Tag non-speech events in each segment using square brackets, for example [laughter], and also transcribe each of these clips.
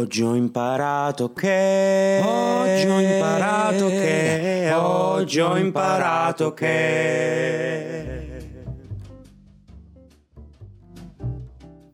Oggi ho imparato che Oggi ho imparato che Oggi ho imparato che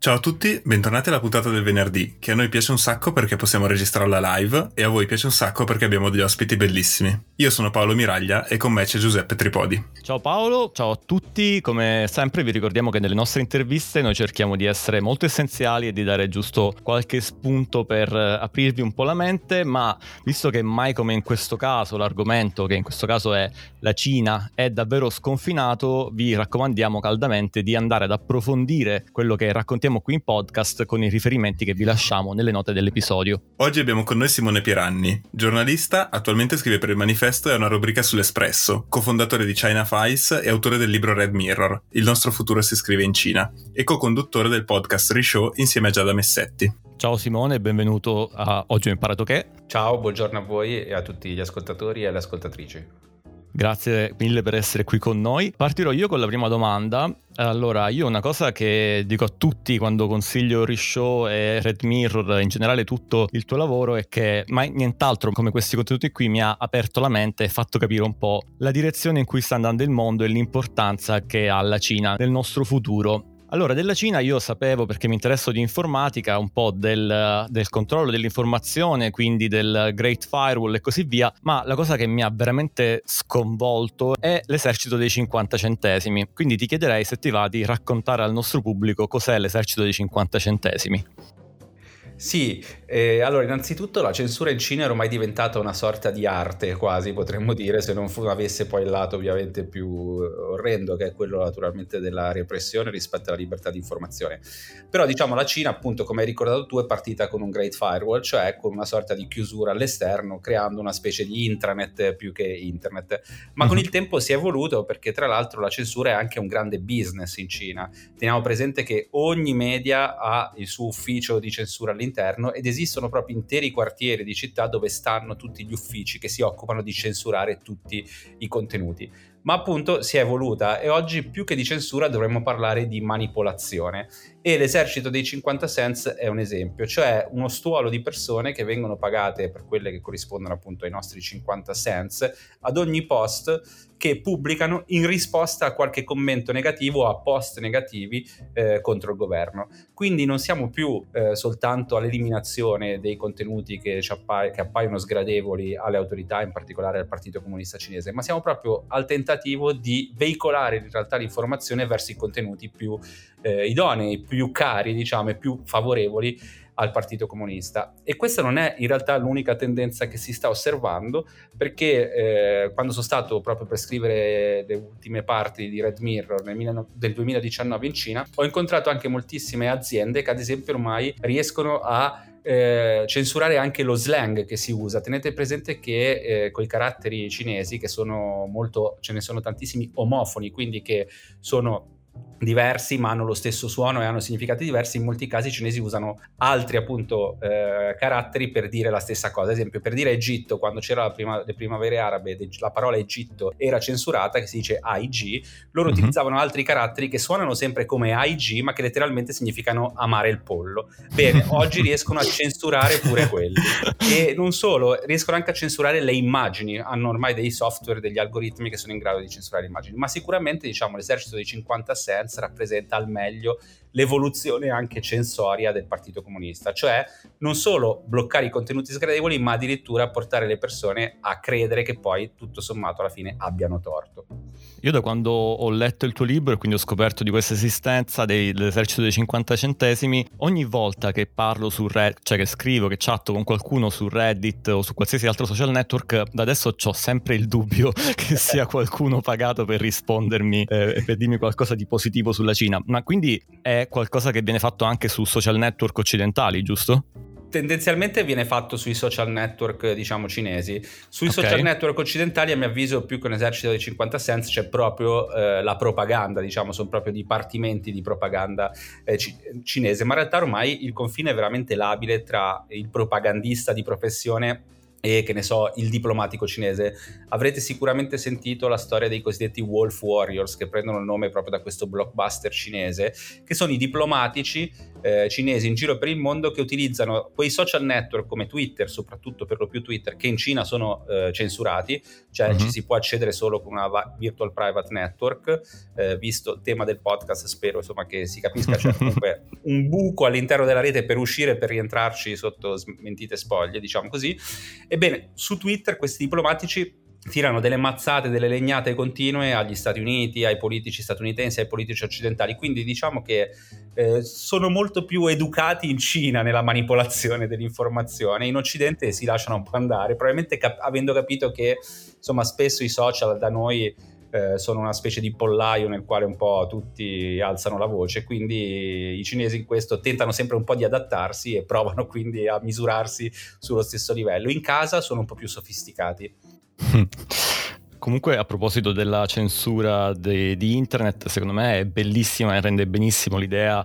Ciao a tutti, bentornati alla puntata del venerdì, che a noi piace un sacco perché possiamo registrarla live e a voi piace un sacco perché abbiamo degli ospiti bellissimi. Io sono Paolo Miraglia e con me c'è Giuseppe Tripodi. Ciao Paolo, ciao a tutti, come sempre vi ricordiamo che nelle nostre interviste noi cerchiamo di essere molto essenziali e di dare giusto qualche spunto per eh, aprirvi un po' la mente, ma visto che mai come in questo caso l'argomento, che in questo caso è la Cina, è davvero sconfinato, vi raccomandiamo caldamente di andare ad approfondire quello che raccontiamo qui in podcast con i riferimenti che vi lasciamo nelle note dell'episodio. Oggi abbiamo con noi Simone Piranni, giornalista, attualmente scrive per il manifesto e ha una rubrica sull'Espresso, cofondatore di China Files e autore del libro Red Mirror, Il nostro futuro si scrive in Cina, e co-conduttore del podcast Rishow insieme a Giada Messetti. Ciao Simone, benvenuto a Oggi ho imparato che. Ciao, buongiorno a voi e a tutti gli ascoltatori e le ascoltatrici. Grazie mille per essere qui con noi. Partirò io con la prima domanda. Allora, io una cosa che dico a tutti quando consiglio Rishow e Red Mirror, in generale tutto il tuo lavoro, è che mai nient'altro come questi contenuti qui mi ha aperto la mente e fatto capire un po' la direzione in cui sta andando il mondo e l'importanza che ha la Cina nel nostro futuro allora, della Cina io sapevo perché mi interesso di informatica, un po' del, del, controllo dell'informazione, quindi del Great Firewall e così via, ma la cosa che mi ha veramente sconvolto è l'esercito dei 50 centesimi. Quindi ti chiederei se ti va di raccontare al nostro pubblico cos'è l'esercito dei 50 centesimi. Sì, eh, allora innanzitutto la censura in Cina è ormai diventata una sorta di arte quasi, potremmo dire, se non avesse poi il lato ovviamente più orrendo, che è quello naturalmente della repressione rispetto alla libertà di informazione. Però diciamo la Cina, appunto, come hai ricordato tu, è partita con un Great Firewall, cioè con una sorta di chiusura all'esterno, creando una specie di intranet più che internet. Ma mm-hmm. con mhm. il tempo si è evoluto perché tra l'altro la censura è anche un grande business in Cina. Teniamo presente che ogni media ha il suo ufficio di censura all'interno all'interno ed esistono proprio interi quartieri di città dove stanno tutti gli uffici che si occupano di censurare tutti i contenuti ma appunto si è evoluta e oggi più che di censura dovremmo parlare di manipolazione e l'esercito dei 50 cents è un esempio, cioè uno stuolo di persone che vengono pagate per quelle che corrispondono appunto ai nostri 50 cents ad ogni post che pubblicano in risposta a qualche commento negativo o a post negativi eh, contro il governo. Quindi non siamo più eh, soltanto all'eliminazione dei contenuti che, appa- che appaiono sgradevoli alle autorità, in particolare al Partito Comunista Cinese, ma siamo proprio al tentativo tentativo di veicolare in realtà l'informazione verso i contenuti più eh, idonei, più cari, diciamo, e più favorevoli al Partito Comunista. E questa non è in realtà l'unica tendenza che si sta osservando, perché eh, quando sono stato proprio per scrivere le ultime parti di Red Mirror nel, del 2019 in Cina, ho incontrato anche moltissime aziende che ad esempio ormai riescono a eh, censurare anche lo slang che si usa. Tenete presente che eh, con i caratteri cinesi, che sono molto, ce ne sono tantissimi omofoni, quindi che sono diversi ma hanno lo stesso suono e hanno significati diversi, in molti casi i cinesi usano altri appunto eh, caratteri per dire la stessa cosa, ad esempio per dire Egitto quando c'era prima, le primavere arabe la parola Egitto era censurata che si dice AIG, loro mm-hmm. utilizzavano altri caratteri che suonano sempre come AIG ma che letteralmente significano amare il pollo. Bene, [laughs] oggi riescono a censurare pure quelli. E non solo, riescono anche a censurare le immagini, hanno ormai dei software, degli algoritmi che sono in grado di censurare le immagini, ma sicuramente diciamo l'esercito dei 56 Sense rappresenta al meglio l'evoluzione anche censoria del Partito Comunista, cioè non solo bloccare i contenuti sgradevoli, ma addirittura portare le persone a credere che poi tutto sommato alla fine abbiano torto. Io da quando ho letto il tuo libro e quindi ho scoperto di questa esistenza dei, dell'esercito dei 50 centesimi, ogni volta che parlo su Reddit, cioè che scrivo, che chatto con qualcuno su Reddit o su qualsiasi altro social network, da adesso ho sempre il dubbio [laughs] che sia qualcuno pagato per rispondermi eh, e per dirmi qualcosa di positivo sulla Cina. Ma quindi è qualcosa che viene fatto anche su social network occidentali, giusto? tendenzialmente viene fatto sui social network, diciamo, cinesi. Sui okay. social network occidentali, a mio avviso, più che un esercito dei 50 cents, c'è proprio eh, la propaganda, diciamo, sono proprio dipartimenti di propaganda eh, ci- cinese. Ma in realtà ormai il confine è veramente labile tra il propagandista di professione e che ne so, il diplomatico cinese, avrete sicuramente sentito la storia dei cosiddetti Wolf Warriors, che prendono il nome proprio da questo blockbuster cinese, che sono i diplomatici eh, cinesi in giro per il mondo che utilizzano quei social network come Twitter, soprattutto per lo più Twitter, che in Cina sono eh, censurati, cioè uh-huh. ci si può accedere solo con una virtual private network, eh, visto il tema del podcast, spero insomma che si capisca, c'è cioè, [laughs] comunque un buco all'interno della rete per uscire e per rientrarci sotto smentite spoglie, diciamo così Ebbene, su Twitter questi diplomatici tirano delle mazzate, delle legnate continue agli Stati Uniti, ai politici statunitensi, ai politici occidentali. Quindi diciamo che eh, sono molto più educati in Cina nella manipolazione dell'informazione, in Occidente si lasciano un po' andare, probabilmente cap- avendo capito che insomma spesso i social da noi eh, sono una specie di pollaio nel quale un po' tutti alzano la voce, quindi i cinesi in questo tentano sempre un po' di adattarsi e provano [laughs] quindi a misurarsi sullo stesso livello. In casa sono un po' più sofisticati. [laughs] Comunque, a proposito della censura de- di internet, secondo me è bellissima e rende benissimo l'idea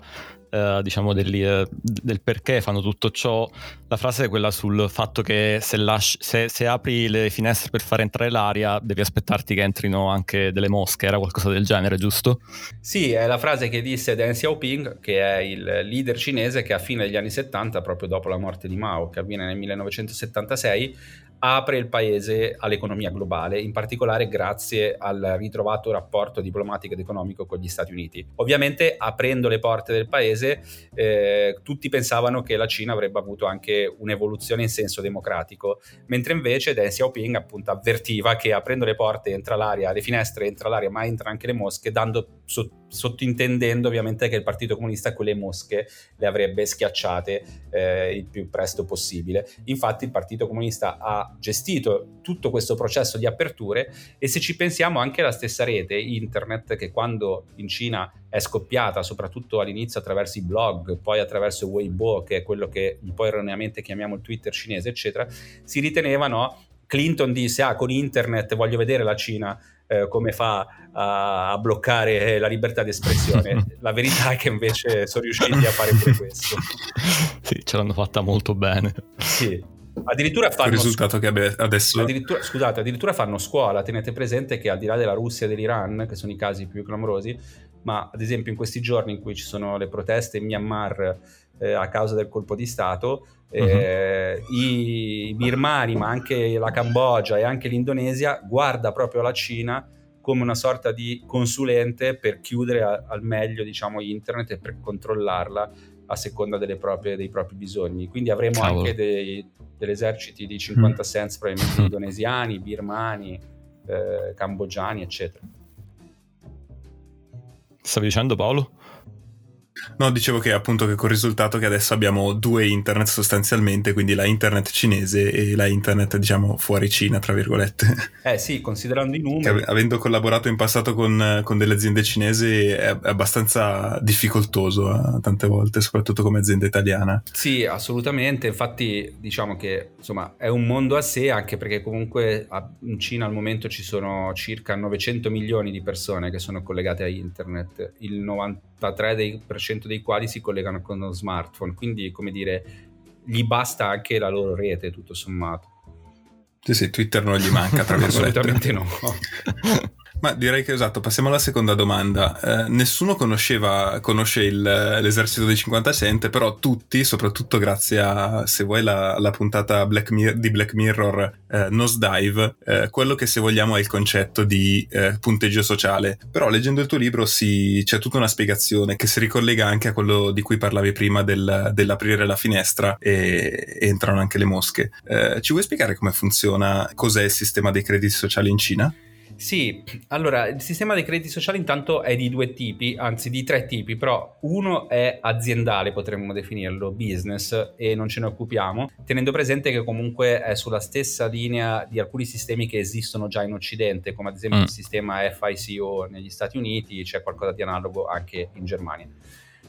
eh, diciamo degli, eh, del perché fanno tutto ciò, la frase è quella sul fatto che se, lasci, se, se, apri le finestre per far entrare l'aria devi aspettarti che entrino anche delle mosche, era qualcosa del genere, giusto? Sì, è la frase che disse Deng Xiaoping, che è il leader cinese che a fine degli anni 70, proprio dopo la morte di Mao, che avviene nel 1976, apre il paese all'economia globale, in particolare grazie al ritrovato rapporto diplomatico ed economico con gli Stati Uniti. Ovviamente aprendo le porte del paese eh, tutti pensavano che la Cina avrebbe avuto anche un'evoluzione in senso democratico, mentre invece Deng Xiaoping appunto avvertiva che aprendo le porte entra l'aria, le finestre entra l'aria, ma entrano anche le mosche, dando so- sottintendendo ovviamente che il Partito Comunista quelle mosche le avrebbe schiacciate eh, il più presto possibile. Infatti il Partito Comunista ha gestito tutto questo processo di aperture e se ci pensiamo anche la stessa rete internet che quando in Cina è scoppiata soprattutto all'inizio attraverso i blog, poi attraverso Weibo che è quello che un po' erroneamente chiamiamo il Twitter cinese eccetera, si riteneva no? Clinton disse ah con internet voglio vedere la Cina eh, come fa a, a, bloccare la libertà di espressione. [laughs] La verità è che invece sono riusciti a fare pure questo. [laughs] Sì, ce l'hanno fatta molto bene. Sì, Addirittura fanno il risultato scu- che adesso addirittura, scusate, addirittura fanno scuola. Tenete presente che al di là della Russia e dell'Iran, che sono i casi più clamorosi, ma ad esempio in questi giorni in cui ci sono le proteste in Myanmar eh, a causa del colpo di Stato, eh, uh-huh. i birmani, ma anche la Cambogia e anche l'Indonesia, guarda proprio la Cina come una sorta di consulente per chiudere a, al meglio diciamo, internet e per controllarla a seconda proprie, dei propri bisogni. Quindi avremo Cavolo. anche dei, degli eserciti di 50 mm. cents, probabilmente indonesiani, birmani, eh, cambogiani, eccetera. Stavi dicendo Paolo? No, dicevo che appunto che col risultato che adesso abbiamo due internet sostanzialmente, quindi la internet cinese e la internet diciamo fuori Cina, tra virgolette. [laughs] Eh sì, considerando i numeri. Che, avendo collaborato in passato con, con, delle aziende cinesi è, abbastanza difficoltoso eh, tante volte, soprattutto come azienda italiana. Sì, assolutamente, infatti diciamo che insomma è un mondo a sé anche perché comunque in Cina al momento ci sono circa 900 milioni di persone che sono collegate a internet, il 93% 90% dei quali si collegano con uno smartphone, quindi come dire, gli basta anche la loro rete tutto sommato. Sì, sì, Twitter non gli manca, tra [laughs] virgolette. Assolutamente no. [laughs] Ma direi che esatto, passiamo alla seconda domanda. Eh, nessuno conosceva, conosce il, l'esercito dei 50 Cent, però tutti, soprattutto grazie a, se vuoi, la, la puntata Black Mir- di Black Mirror eh, Nosedive, eh, quello che se vogliamo è il concetto di eh, punteggio sociale. Però leggendo il tuo libro si, c'è tutta una spiegazione che si ricollega anche a quello di cui parlavi prima del, dell'aprire la finestra e, e, entrano anche le mosche. Eh, ci vuoi spiegare come funziona, cos'è il sistema dei crediti sociali in Cina? Sì, allora il sistema dei crediti sociali intanto è di due tipi, anzi di tre tipi, però uno è aziendale, potremmo definirlo, business, e non ce ne occupiamo, tenendo presente che comunque è sulla stessa linea di alcuni sistemi che esistono già in Occidente, come ad esempio mm. il sistema FICO negli Stati Uniti, c'è qualcosa di analogo anche in Germania.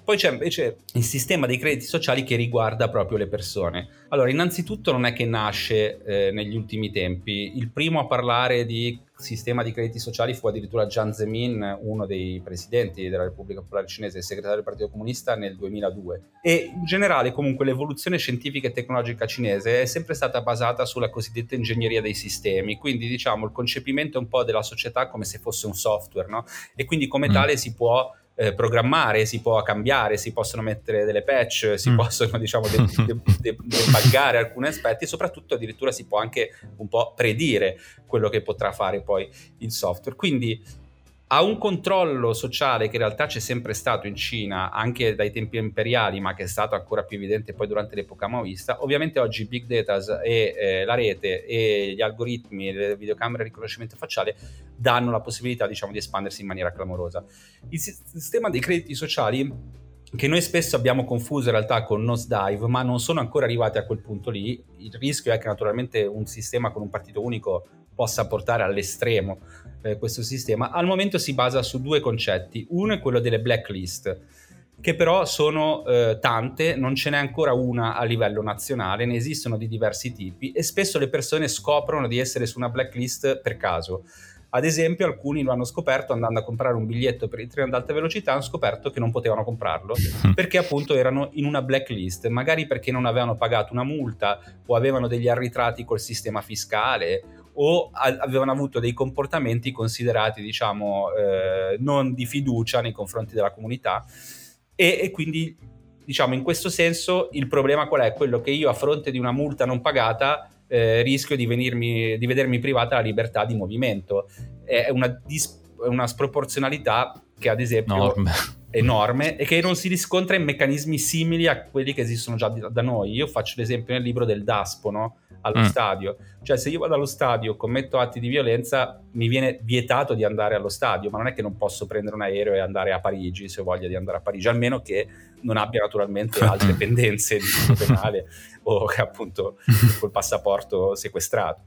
Poi c'è invece il sistema dei crediti sociali che riguarda proprio le persone. Allora, innanzitutto non è che nasce eh, negli ultimi tempi. Il primo a parlare di sistema di crediti sociali fu addirittura Jiang Zemin, uno dei presidenti della Repubblica Popolare Cinese e segretario del Partito Comunista nel 2002. E in generale comunque l'evoluzione scientifica e tecnologica cinese è sempre stata basata sulla cosiddetta ingegneria dei sistemi, quindi diciamo il concepimento un po' della società come se fosse un software, no? E quindi come mm. tale si può eh, programmare, si può cambiare, si possono mettere delle patch, si mm. possono diciamo debuggare de- de- [laughs] alcuni aspetti e soprattutto addirittura si può anche un po' predire quello che potrà fare poi il software. Quindi ha un controllo sociale che in realtà c'è sempre stato in Cina, anche dai tempi imperiali, ma che è stato ancora più evidente poi durante l'epoca maoista. Ovviamente oggi big data e eh, la rete e gli algoritmi le videocamere di riconoscimento facciale danno la possibilità diciamo, di espandersi in maniera clamorosa. Il sistema dei crediti sociali che noi spesso abbiamo confuso in realtà con nosedive, ma non sono ancora arrivati a quel punto lì. Il rischio è che naturalmente un sistema con un partito unico possa portare all'estremo eh, questo sistema, al momento si basa su due concetti. Uno è quello delle blacklist, che però sono eh, tante, non ce n'è ancora una a livello nazionale, ne esistono di diversi tipi e spesso le persone scoprono di essere su una blacklist per caso. Ad esempio, alcuni lo hanno scoperto andando a comprare un biglietto per il treno ad alta velocità, hanno scoperto che non potevano comprarlo [laughs] perché appunto erano in una blacklist, magari perché non avevano pagato una multa o avevano degli arretrati col sistema fiscale o a- avevano avuto dei comportamenti considerati, diciamo, eh, non di fiducia nei confronti della comunità e, e quindi, diciamo, in questo senso il problema qual è? Quello che io a fronte di una multa non pagata eh, rischio di, venirmi, di, vedermi privata la libertà di movimento. È una, dis- una sproporzionalità che ad esempio... Norme enorme e che non si riscontra in meccanismi simili a quelli che esistono già da noi. Io faccio l'esempio nel libro del DASPO, no? allo mm. stadio. Cioè, se io vado allo stadio, commetto atti di violenza, mi viene vietato di andare allo stadio, ma non è che non posso prendere un aereo e andare a Parigi se ho voglia di andare a Parigi, almeno che non abbia naturalmente [laughs] altre pendenze di penale [laughs] o che appunto col passaporto sequestrato.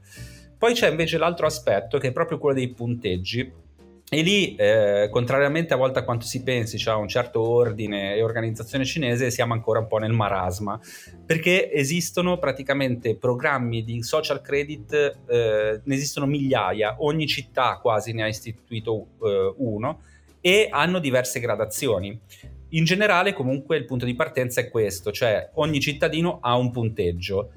Poi c'è invece l'altro aspetto che è proprio quello dei punteggi e lì, eh, contrariamente a volte a quanto si pensi, cioè un certo ordine e organizzazione cinese, siamo ancora un po' nel marasma, perché esistono praticamente programmi di social credit, eh, ne esistono migliaia, ogni città quasi ne ha istituito eh, uno e hanno diverse gradazioni. In generale, comunque, il punto di partenza è questo, cioè ogni cittadino ha un punteggio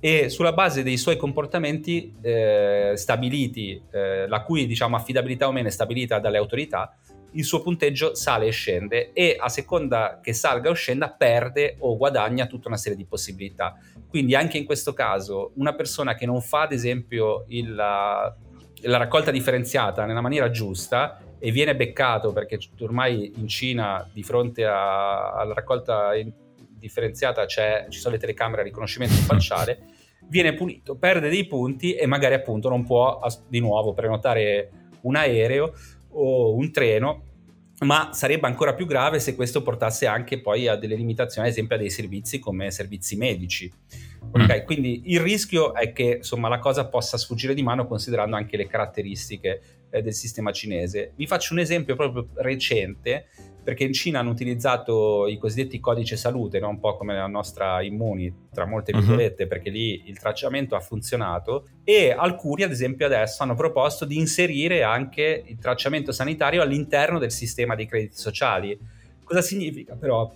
e sulla base dei suoi comportamenti eh, stabiliti, eh, la cui diciamo, affidabilità o meno è stabilita dalle autorità, il suo punteggio sale e scende e a seconda che salga o scenda perde o guadagna tutta una serie di possibilità. Quindi anche in questo caso una persona che non fa ad esempio il, la, la raccolta differenziata nella maniera giusta e viene beccato perché ormai in Cina di fronte a, alla raccolta differenziata ci sono le telecamere a riconoscimento facciale, [laughs] viene punito, perde dei punti e magari appunto non può di nuovo prenotare un aereo o un treno, ma sarebbe ancora più grave se questo portasse anche poi a delle limitazioni, ad esempio a dei servizi come servizi medici. Okay? Mm. Quindi il rischio è che insomma, la cosa possa sfuggire di mano considerando anche le caratteristiche eh, del sistema cinese. Vi faccio un esempio proprio recente perché in Cina hanno utilizzato i cosiddetti codice salute, no? un po' come la nostra Immuni, tra molte mhm. virgolette, uh-huh. perché lì il tracciamento ha funzionato e alcuni ad esempio adesso hanno proposto di inserire anche il tracciamento sanitario all'interno del sistema dei crediti sociali. Cosa significa però?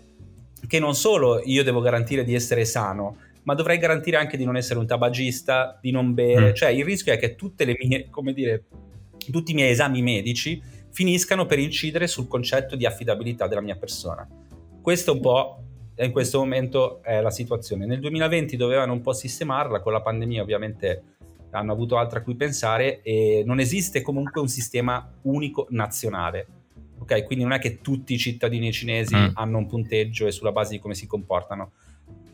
Che non solo io devo garantire di essere sano, ma dovrei garantire anche di non essere un tabagista, di non bere, mm. cioè il rischio è che tutte le mie, come dire, tutti i miei esami medici finiscano per incidere sul concetto di affidabilità della mia persona. Questo un po' in questo momento è la situazione. Nel 2020 dovevano un po' sistemarla, con la pandemia ovviamente hanno avuto altro a cui pensare e non esiste comunque un sistema unico nazionale. Ok, quindi non è che tutti i cittadini cinesi mm. hanno un punteggio e sulla base di come si comportano.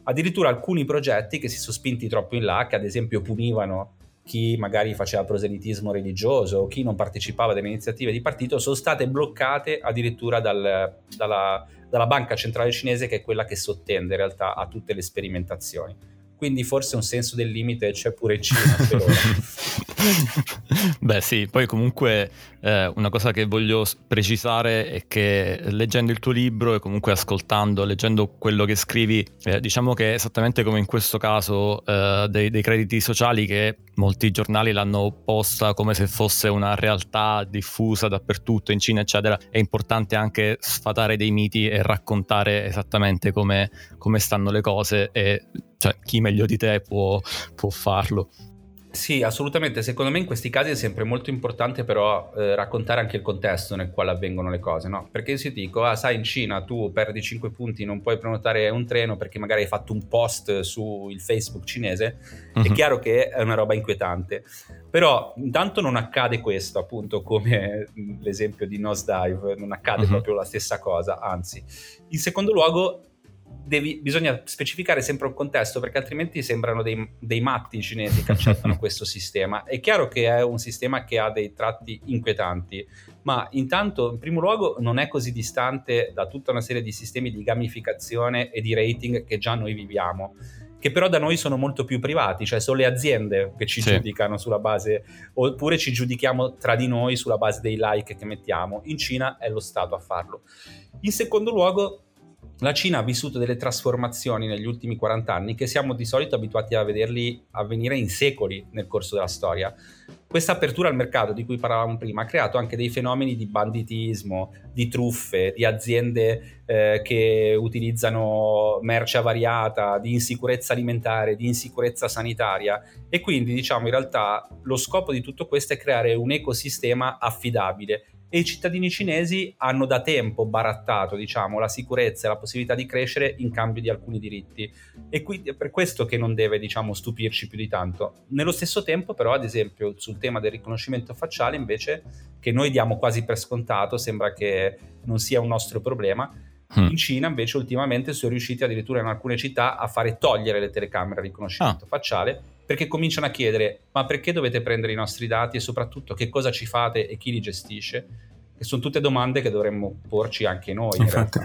Addirittura alcuni progetti che si sono spinti troppo in là, che ad esempio punivano chi magari faceva proselitismo religioso o chi non partecipava alle iniziative di partito sono state bloccate addirittura dal, dalla, dalla, banca centrale cinese che è quella che sottende in realtà a tutte le sperimentazioni. Quindi forse un senso del limite c'è pure in Cina per ora. [laughs] Beh sì, poi comunque eh, una cosa che voglio precisare è che leggendo il tuo libro e comunque ascoltando, leggendo quello che scrivi, eh, diciamo che esattamente come in questo caso eh, dei, dei, crediti sociali che molti giornali l'hanno posta come se fosse una realtà diffusa dappertutto in Cina eccetera, è importante anche sfatare dei miti e raccontare esattamente come, come stanno le cose e cioè, chi meglio di te può, può farlo. Sì, assolutamente. Secondo me in questi casi è sempre molto importante però eh, raccontare anche il contesto nel quale avvengono le cose, no? Perché se ti dico, ah, sai, in Cina tu perdi 5 punti, non puoi prenotare un treno perché magari hai fatto un post su il Facebook cinese, uh-huh. è mhm. chiaro che è una roba inquietante. Però intanto non accade questo, appunto, come l'esempio di Nosedive, non accade uh-huh. proprio la stessa cosa, anzi. In secondo luogo devi, bisogna specificare sempre un contesto perché altrimenti sembrano dei, dei matti cinesi che accettano [laughs] questo sistema. È chiaro che è un sistema che ha dei tratti inquietanti, ma intanto in primo luogo non è così distante da tutta una serie di sistemi di gamificazione e di rating che già noi viviamo che però da noi sono molto più privati, cioè sono le aziende che ci sì. giudicano sulla base, oppure ci giudichiamo tra di noi sulla base dei like che mettiamo. In Cina è lo Stato a farlo. In secondo luogo, la Cina ha vissuto delle trasformazioni negli ultimi 40 anni che siamo di solito abituati a vederli avvenire in secoli nel corso della storia. Questa apertura al mercato di cui parlavamo prima ha creato anche dei fenomeni di banditismo, di truffe, di aziende eh, che utilizzano merce avariata, di insicurezza alimentare, di insicurezza sanitaria e quindi diciamo in realtà lo scopo di tutto questo è creare un ecosistema affidabile e i cittadini cinesi hanno da tempo barattato diciamo, la sicurezza e la possibilità di crescere in cambio di alcuni diritti e quindi è per questo che non deve diciamo, stupirci più di tanto. Nello stesso tempo però ad esempio sul tema del riconoscimento facciale invece che noi diamo quasi per scontato sembra che non sia un nostro problema Mm. In Cina invece ultimamente sono riusciti addirittura in alcune città a fare togliere le telecamere a riconoscimento ah. facciale perché cominciano a chiedere ma perché dovete prendere i nostri dati e soprattutto che cosa ci fate e chi li gestisce? Che sono tutte domande che dovremmo porci anche noi. Infatti.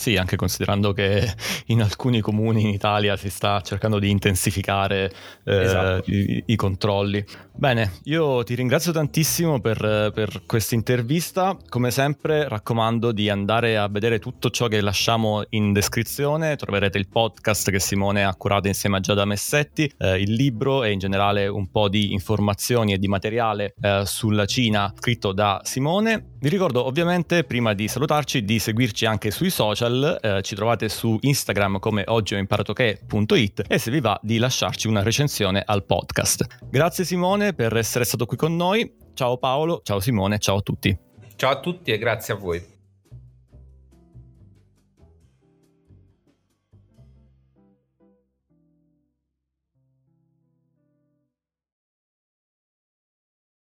Sì, anche considerando che in alcuni comuni in Italia si sta cercando di intensificare eh, esatto. i, i, controlli. Bene, io ti ringrazio tantissimo per, per questa intervista. Come sempre raccomando di andare a vedere tutto ciò che lasciamo in descrizione. Troverete il podcast che Simone ha curato insieme a Giada Messetti, eh, il libro e in generale un po' di informazioni e di materiale eh, sulla Cina scritto da Simone. Vi ricordo ovviamente, prima di salutarci, di seguirci anche sui social eh, ci trovate su Instagram come oggi e se vi va di lasciarci una recensione al podcast. Grazie Simone per essere stato qui con noi, ciao Paolo, ciao Simone, ciao a tutti. Ciao a tutti e grazie a voi.